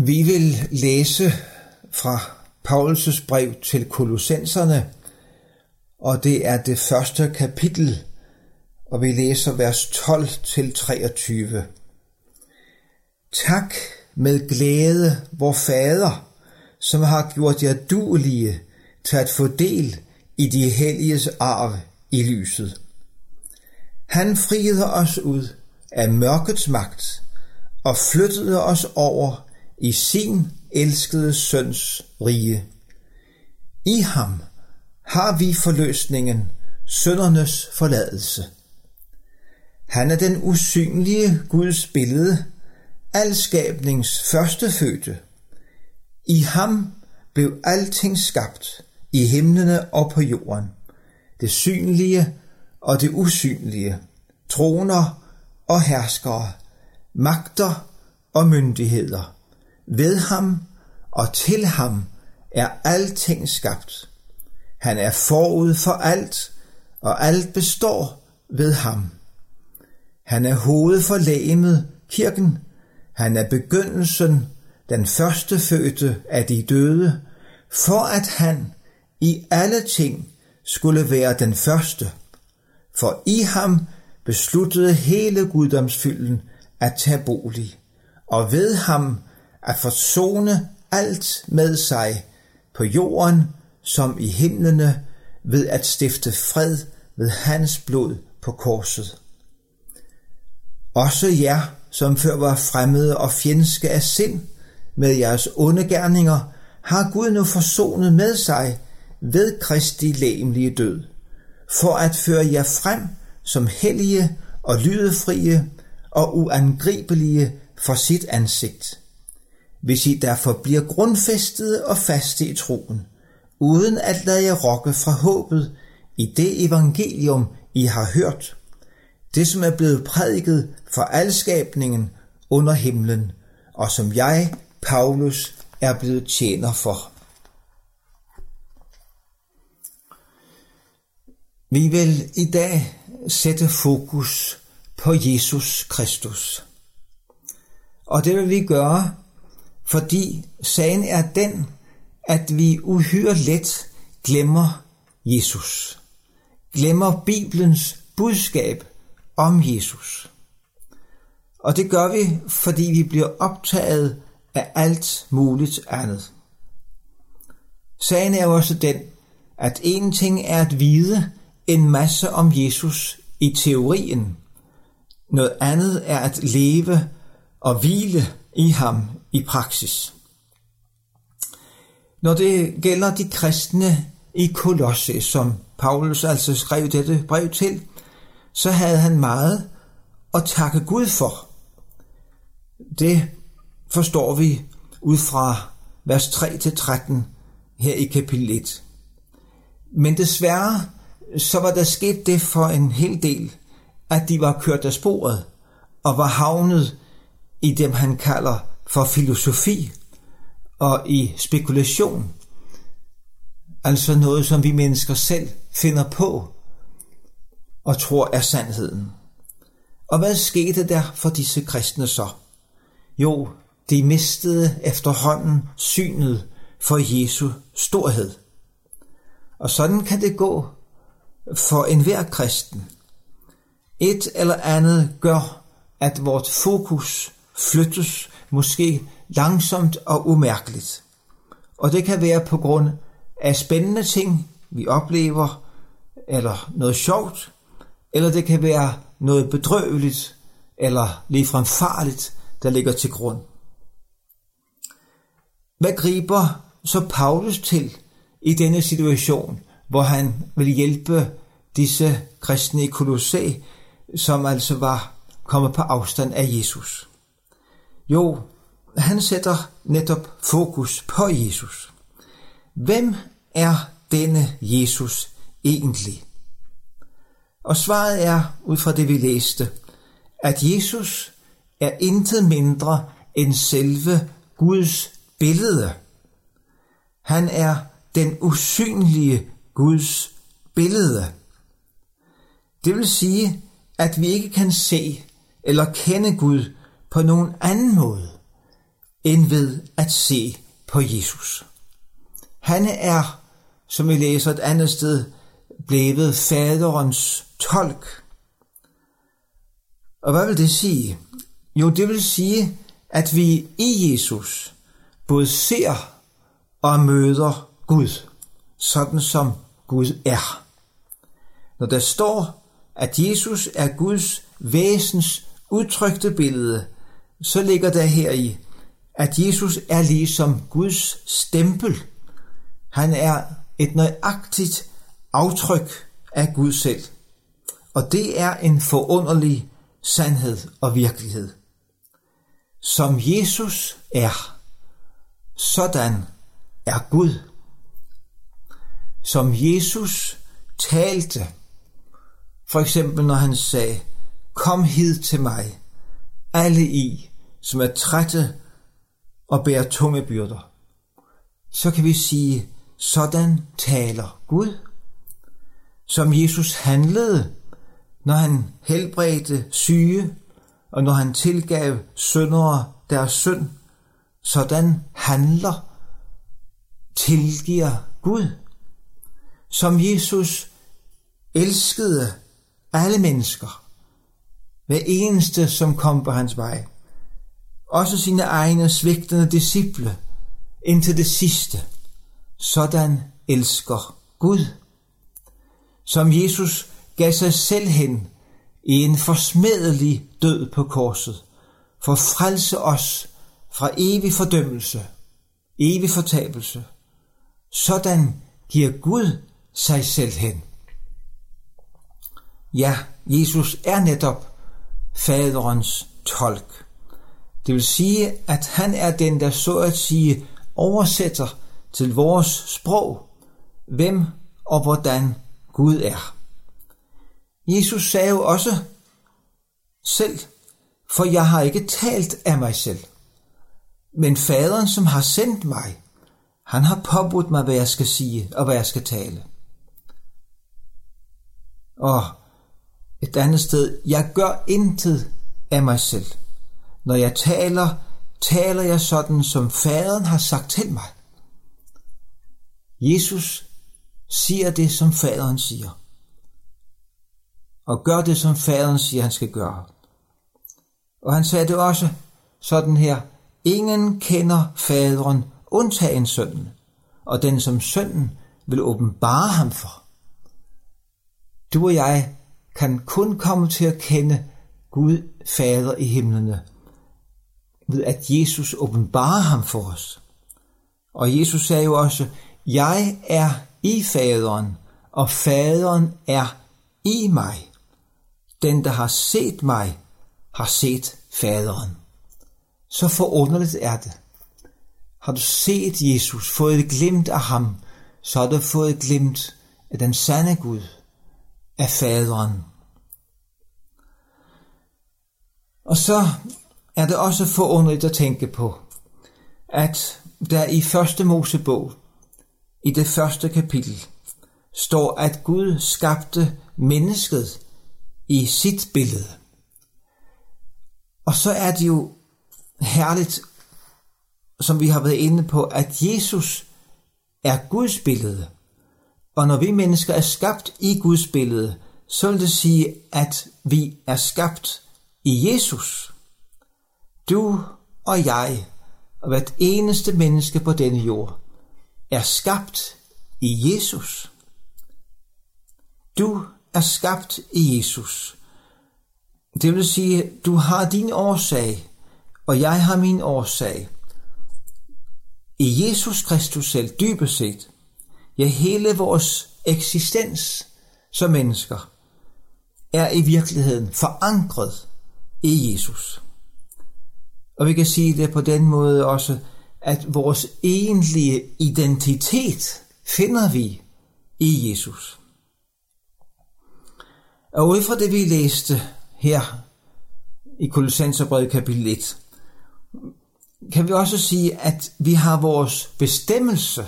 Vi vil læse fra Paulus' brev til Kolossenserne, og det er det første kapitel, og vi læser vers 12 til 23. Tak med glæde, vor Fader, som har gjort jer duelige til at få del i de helliges arv i lyset. Han friede os ud af mørkets magt og flyttede os over i sin elskede søns rige. I ham har vi forløsningen, søndernes forladelse. Han er den usynlige Guds billede, alskabnings førstefødte. I ham blev alting skabt, i himlene og på jorden, det synlige og det usynlige, troner og herskere, magter og myndigheder. Ved ham og til ham er alting skabt. Han er forud for alt, og alt består ved ham. Han er hoved for lægemet, kirken. Han er begyndelsen, den første fødte af de døde, for at han i alle ting skulle være den første. For i ham besluttede hele guddomsfylden at tage bolig, og ved ham at forsone alt med sig på jorden som i himlene ved at stifte fred ved hans blod på korset. Også jer, som før var fremmede og fjendske af sind med jeres onde gerninger, har Gud nu forsonet med sig ved Kristi læmelige død, for at føre jer frem som hellige og lydefrie og uangribelige for sit ansigt. Hvis I derfor bliver grundfæstede og faste i troen, uden at lade jer rokke fra håbet i det evangelium, I har hørt, det som er blevet prædiket for alskabningen under himlen, og som jeg, Paulus, er blevet tjener for. Vi vil i dag sætte fokus på Jesus Kristus. Og det vil vi gøre, fordi sagen er den, at vi uhyre let glemmer Jesus. Glemmer Bibelens budskab om Jesus. Og det gør vi, fordi vi bliver optaget af alt muligt andet. Sagen er også den, at en ting er at vide en masse om Jesus i teorien. Noget andet er at leve og hvile i ham i praksis. Når det gælder de kristne i Kolosse, som Paulus altså skrev dette brev til, så havde han meget at takke Gud for. Det forstår vi ud fra vers 3-13 her i kapitel 1. Men desværre så var der sket det for en hel del, at de var kørt af sporet og var havnet i dem, han kalder for filosofi og i spekulation. Altså noget, som vi mennesker selv finder på og tror er sandheden. Og hvad skete der for disse kristne så? Jo, de mistede efterhånden synet for Jesu storhed. Og sådan kan det gå for enhver kristen. Et eller andet gør, at vort fokus flyttes måske langsomt og umærkeligt. Og det kan være på grund af spændende ting, vi oplever, eller noget sjovt, eller det kan være noget bedrøveligt, eller ligefrem farligt, der ligger til grund. Hvad griber så Paulus til i denne situation, hvor han vil hjælpe disse kristne i Kolossæ, som altså var kommet på afstand af Jesus? Jo, han sætter netop fokus på Jesus. Hvem er denne Jesus egentlig? Og svaret er, ud fra det vi læste, at Jesus er intet mindre end selve Guds billede. Han er den usynlige Guds billede. Det vil sige, at vi ikke kan se eller kende Gud på nogen anden måde end ved at se på Jesus. Han er, som vi læser et andet sted, blevet faderens tolk. Og hvad vil det sige? Jo, det vil sige, at vi i Jesus både ser og møder Gud, sådan som Gud er. Når der står, at Jesus er Guds væsens udtrykte billede, så ligger der her i, at Jesus er ligesom Guds stempel. Han er et nøjagtigt aftryk af Gud selv. Og det er en forunderlig sandhed og virkelighed. Som Jesus er, sådan er Gud. Som Jesus talte, for eksempel når han sagde, kom hid til mig, alle I, som er trætte og bærer tunge byrder, så kan vi sige, sådan taler Gud. Som Jesus handlede, når han helbredte syge, og når han tilgav syndere deres synd, sådan handler, tilgiver Gud. Som Jesus elskede alle mennesker, hver eneste, som kom på hans vej, også sine egne svigtende disciple, indtil det sidste. Sådan elsker Gud. Som Jesus gav sig selv hen i en forsmedelig død på korset, for at frelse os fra evig fordømmelse, evig fortabelse. Sådan giver Gud sig selv hen. Ja, Jesus er netop faderens tolk. Det vil sige, at han er den, der så at sige oversætter til vores sprog, hvem og hvordan Gud er. Jesus sagde jo også selv, for jeg har ikke talt af mig selv, men faderen, som har sendt mig, han har påbudt mig, hvad jeg skal sige og hvad jeg skal tale. Og et andet sted, jeg gør intet af mig selv. Når jeg taler, taler jeg sådan, som faderen har sagt til mig. Jesus siger det, som faderen siger. Og gør det, som faderen siger, han skal gøre. Og han sagde det også sådan her. Ingen kender faderen, undtagen sønnen, og den som sønnen vil åbenbare ham for. Du og jeg kan kun komme til at kende Gud Fader i himlene, ved at Jesus åbenbarer ham for os. Og Jesus sagde jo også, jeg er i faderen, og faderen er i mig. Den, der har set mig, har set faderen. Så forunderligt er det. Har du set Jesus, fået et glimt af ham, så har du fået et glimt af den sande Gud, af faderen. Og så er det også forunderligt at tænke på, at der i første Mosebog, i det første kapitel, står, at Gud skabte mennesket i sit billede. Og så er det jo herligt, som vi har været inde på, at Jesus er Guds billede. Og når vi mennesker er skabt i Guds billede, så vil det sige, at vi er skabt i Jesus. Du og jeg og hvert eneste menneske på denne jord er skabt i Jesus. Du er skabt i Jesus. Det vil sige, du har din årsag, og jeg har min årsag. I Jesus Kristus selv, dybest set, ja hele vores eksistens som mennesker, er i virkeligheden forankret i Jesus. Og vi kan sige det på den måde også, at vores egentlige identitet finder vi i Jesus. Og ud fra det, vi læste her i Kolossenserbrevet kapitel 1, kan vi også sige, at vi har vores bestemmelse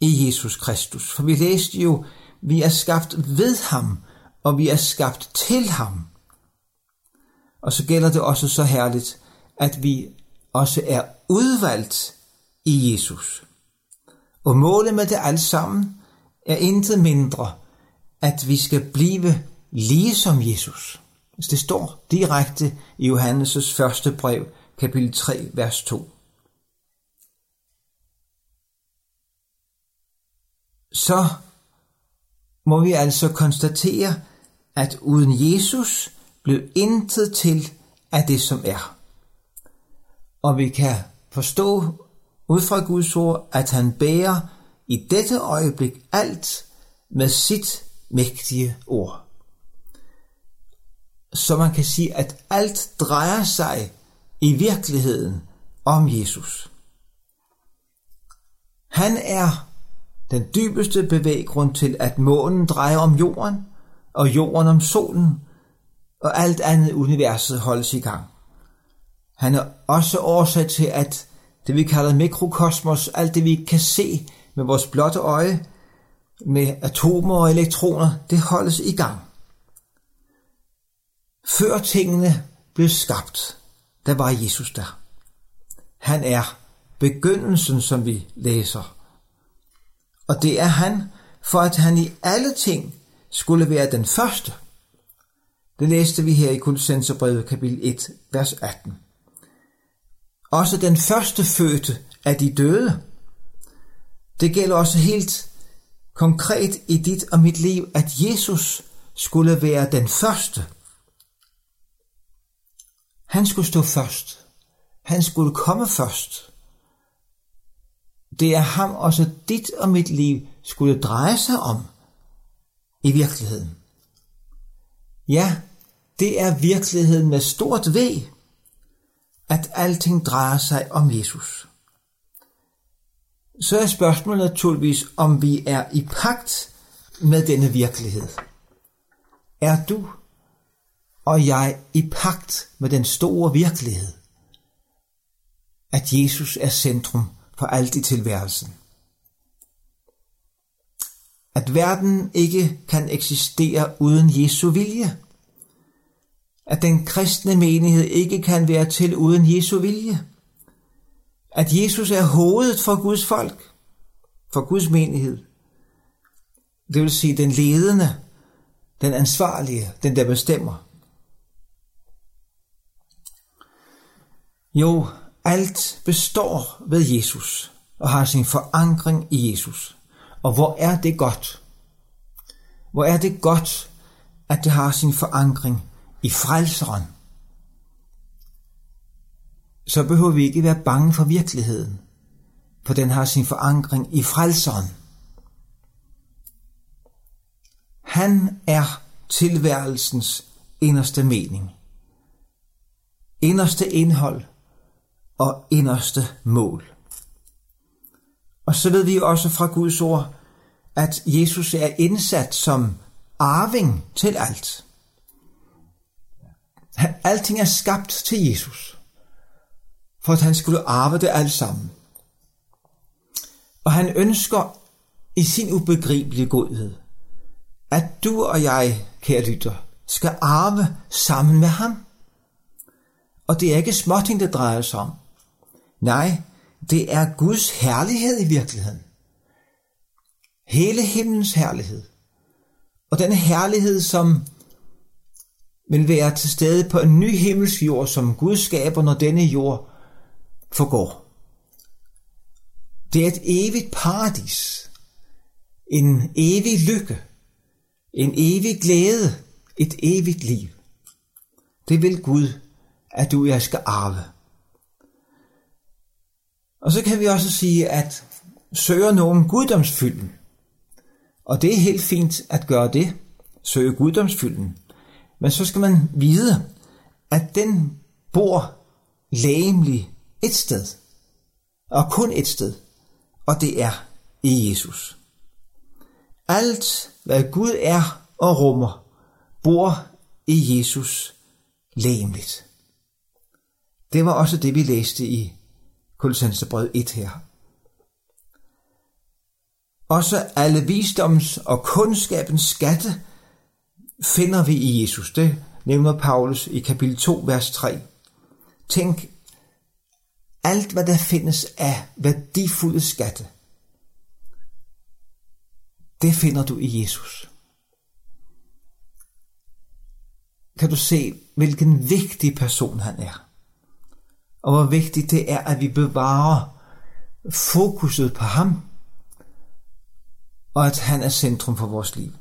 i Jesus Kristus. For vi læste jo, vi er skabt ved ham, og vi er skabt til ham. Og så gælder det også så herligt, at vi også er udvalgt i Jesus. Og målet med det alt sammen er intet mindre, at vi skal blive ligesom Jesus. Det står direkte i Johannes' første brev, kapitel 3, vers 2. Så må vi altså konstatere, at uden Jesus blev intet til af det, som er. Og vi kan forstå ud fra Guds ord, at han bærer i dette øjeblik alt med sit mægtige ord. Så man kan sige, at alt drejer sig i virkeligheden om Jesus. Han er den dybeste bevæggrund til, at månen drejer om jorden, og jorden om solen, og alt andet universet holdes i gang. Han er også årsag til, at det vi kalder mikrokosmos, alt det vi kan se med vores blotte øje, med atomer og elektroner, det holdes i gang. Før tingene blev skabt, der var Jesus der. Han er begyndelsen, som vi læser. Og det er han, for at han i alle ting skulle være den første. Det læste vi her i Kolossenserbrevet kapitel 1, vers 18. Også den første fødte af de døde. Det gælder også helt konkret i dit og mit liv, at Jesus skulle være den første. Han skulle stå først. Han skulle komme først. Det er ham også dit og mit liv skulle dreje sig om i virkeligheden. Ja, det er virkeligheden med stort V, at alting drejer sig om Jesus. Så er spørgsmålet naturligvis, om vi er i pagt med denne virkelighed. Er du og jeg i pagt med den store virkelighed, at Jesus er centrum for alt i tilværelsen? At verden ikke kan eksistere uden Jesu vilje. At den kristne menighed ikke kan være til uden Jesu vilje. At Jesus er hovedet for Guds folk, for Guds menighed. Det vil sige den ledende, den ansvarlige, den der bestemmer. Jo, alt består ved Jesus og har sin forankring i Jesus. Og hvor er det godt? Hvor er det godt, at det har sin forankring i frelseren? Så behøver vi ikke være bange for virkeligheden, for den har sin forankring i frelseren. Han er tilværelsens inderste mening, inderste indhold og inderste mål. Og så ved vi også fra Guds ord, at Jesus er indsat som arving til alt. Alting er skabt til Jesus, for at han skulle arve det alt sammen. Og han ønsker i sin ubegribelige godhed, at du og jeg, kære lytter, skal arve sammen med ham. Og det er ikke småting, det drejer sig om. Nej, det er Guds herlighed i virkeligheden. Hele himlens herlighed. Og den herlighed, som men være til stede på en ny himmelsk jord, som Gud skaber, når denne jord forgår. Det er et evigt paradis. En evig lykke. En evig glæde. Et evigt liv. Det vil Gud, at du og jeg skal arve. Og så kan vi også sige, at søger nogen guddomsfylden, og det er helt fint at gøre det, søge guddomsfylden, men så skal man vide, at den bor lægemlig et sted, og kun et sted, og det er i Jesus. Alt, hvad Gud er og rummer, bor i Jesus lægemligt. Det var også det, vi læste i Kolossenserbrevet 1 her. Også alle visdoms og kundskabens skatte finder vi i Jesus. Det nævner Paulus i kapitel 2, vers 3. Tænk, alt hvad der findes af værdifulde skatte, det finder du i Jesus. Kan du se, hvilken vigtig person han er? Og hvor vigtigt det er, at vi bevarer fokuset på ham, og at han er centrum for vores liv.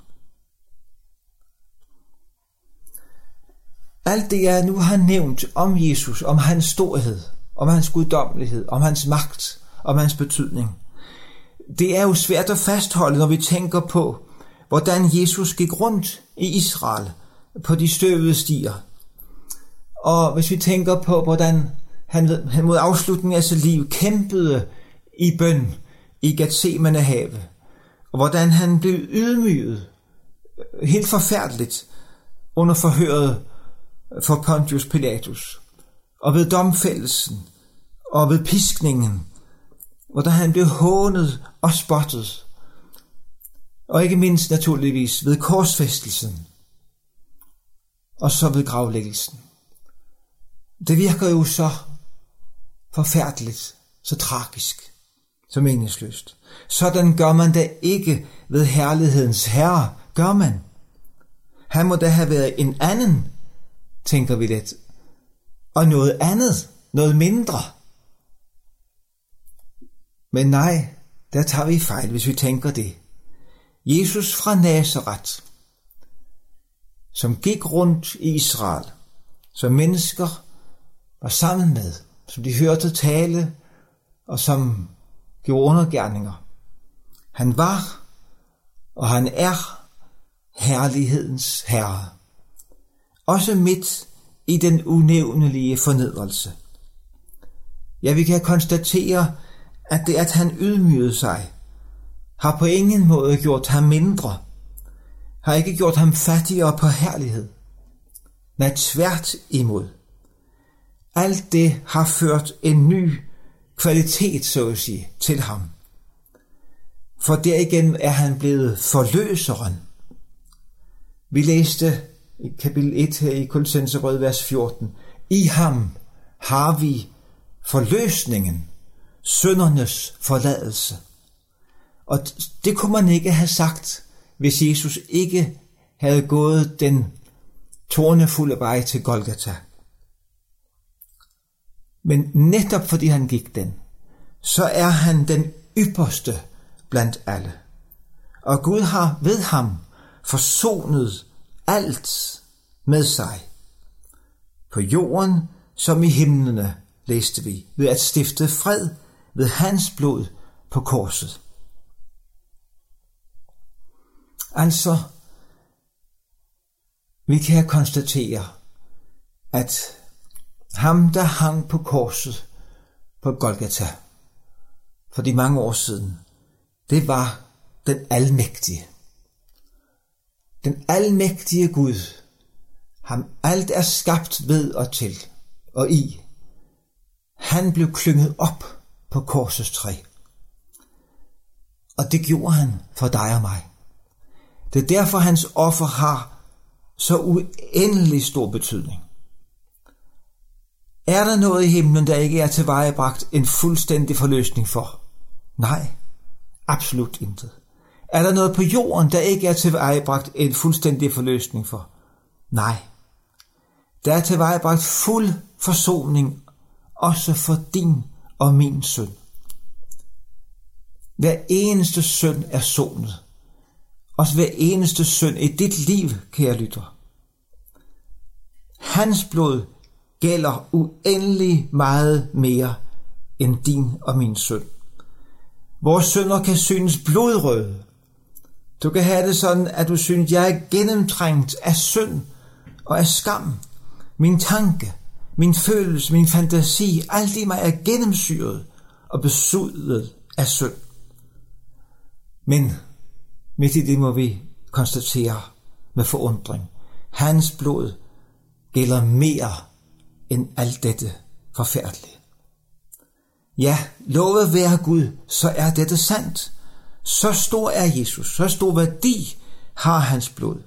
Alt det, jeg nu har nævnt om Jesus, om hans storhed, om hans guddommelighed, om hans magt, om hans betydning, det er jo svært at fastholde, når vi tænker på, hvordan Jesus gik rundt i Israel på de støvede stier. Og hvis vi tænker på, hvordan han, han mod afslutningen af sit liv kæmpede i bøn i Gethsemane have, og hvordan han blev ydmyget øh, helt forfærdeligt under forhøret for Pontius Pilatus, og ved domfældelsen, og ved piskningen, hvordan han blev hånet og spottet, og ikke mindst naturligvis ved korsfæstelsen, og så ved gravlæggelsen. Det virker jo så forfærdeligt, så tragisk, så meningsløst. Sådan gør man da ikke ved herlighedens herre, gør man. Han må da have været en anden, tænker vi lidt, og noget andet, noget mindre. Men nej, der tager vi fejl, hvis vi tænker det. Jesus fra Nazareth, som gik rundt i Israel, som mennesker var sammen med, som de hørte tale, og som gjorde undergærninger. Han var, og han er herlighedens herre. Også midt i den unævnelige fornedrelse. Ja, vi kan konstatere, at det, at han ydmygede sig, har på ingen måde gjort ham mindre, har ikke gjort ham fattigere på herlighed. Nej, tvært imod. Alt det har ført en ny kvalitet, så at sige, til ham. For derigennem er han blevet forløseren. Vi læste i kapitel 1 her i Kolossenserød vers 14. I ham har vi forløsningen, søndernes forladelse. Og det kunne man ikke have sagt, hvis Jesus ikke havde gået den tornefulde vej til Golgata. Men netop fordi han gik den, så er han den ypperste blandt alle. Og Gud har ved ham forsonet alt med sig. På jorden som i himlene, læste vi, ved at stifte fred ved hans blod på korset. Altså, vi kan konstatere, at ham, der hang på korset på Golgata for de mange år siden, det var den almægtige. Den almægtige Gud, ham alt er skabt ved og til og i. Han blev klynget op på korsets træ. Og det gjorde han for dig og mig. Det er derfor, hans offer har så uendelig stor betydning. Er der noget i himlen, der ikke er tilvejebragt en fuldstændig forløsning for? Nej, absolut intet. Er der noget på jorden, der ikke er tilvejebragt en fuldstændig forløsning for? Nej. Der er tilvejebragt fuld forsoning, også for din og min søn. Hver eneste søn er sonet. Også hver eneste søn i dit liv, kære lytter. Hans blod gælder uendelig meget mere end din og min søn. Vores sønner kan synes blodrøde. Du kan have det sådan, at du synes, jeg er gennemtrængt af synd og af skam. Min tanke, min følelse, min fantasi, alt i mig er gennemsyret og besudlet af synd. Men midt i det må vi konstatere med forundring. Hans blod gælder mere end alt dette forfærdelige. Ja, lovet være Gud, så er dette sandt. Så stor er Jesus, så stor værdi har hans blod.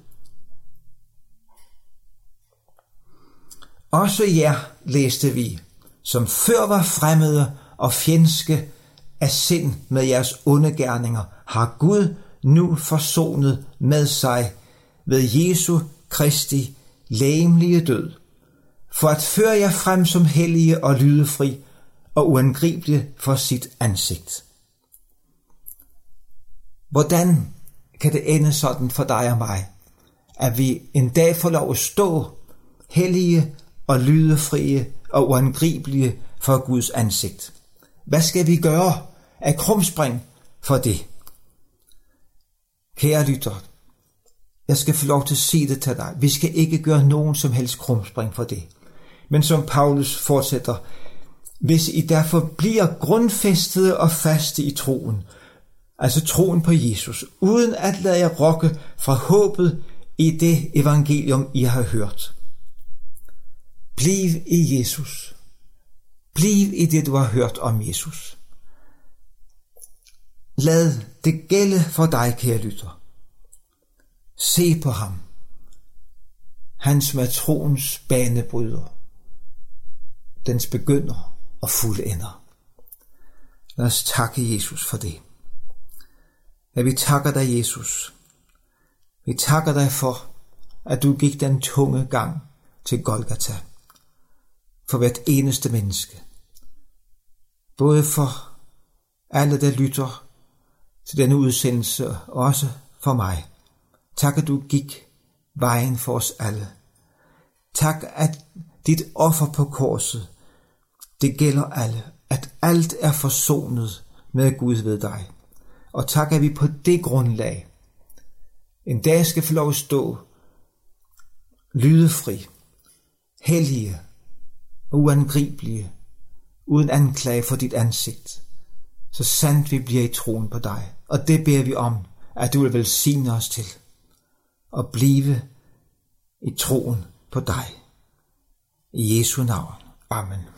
Også jer læste vi, som før var fremmede og fjendske af sind med jeres onde gerninger, har Gud nu forsonet med sig ved Jesu Kristi lægemlige død, for at føre jer frem som hellige og lydefri og uangribelige for sit ansigt. Hvordan kan det ende sådan for dig og mig, at vi en dag får lov at stå hellige og lydefrie og uangribelige for Guds ansigt? Hvad skal vi gøre af krumspring for det? Kære lytter, jeg skal få lov til at sige det til dig. Vi skal ikke gøre nogen som helst krumspring for det. Men som Paulus fortsætter, hvis I derfor bliver grundfæstede og faste i troen, altså troen på Jesus, uden at lade jer rokke fra håbet i det evangelium, I har hørt. Bliv i Jesus. Bliv i det, du har hørt om Jesus. Lad det gælde for dig, kære lytter. Se på ham. Han som er troens banebryder. Dens begynder og fuldender. Lad os takke Jesus for det at vi takker dig, Jesus. Vi takker dig for, at du gik den tunge gang til Golgata. For hvert eneste menneske. Både for alle, der lytter til denne udsendelse, og også for mig. Tak, at du gik vejen for os alle. Tak, at dit offer på korset, det gælder alle. At alt er forsonet med Gud ved dig. Og tak, at vi på det grundlag en dag skal få lov at stå lydefri, hellige og uangribelige, uden anklage for dit ansigt, så sandt vi bliver i troen på dig. Og det beder vi om, at du vil velsigne os til at blive i troen på dig. I Jesu navn. Amen.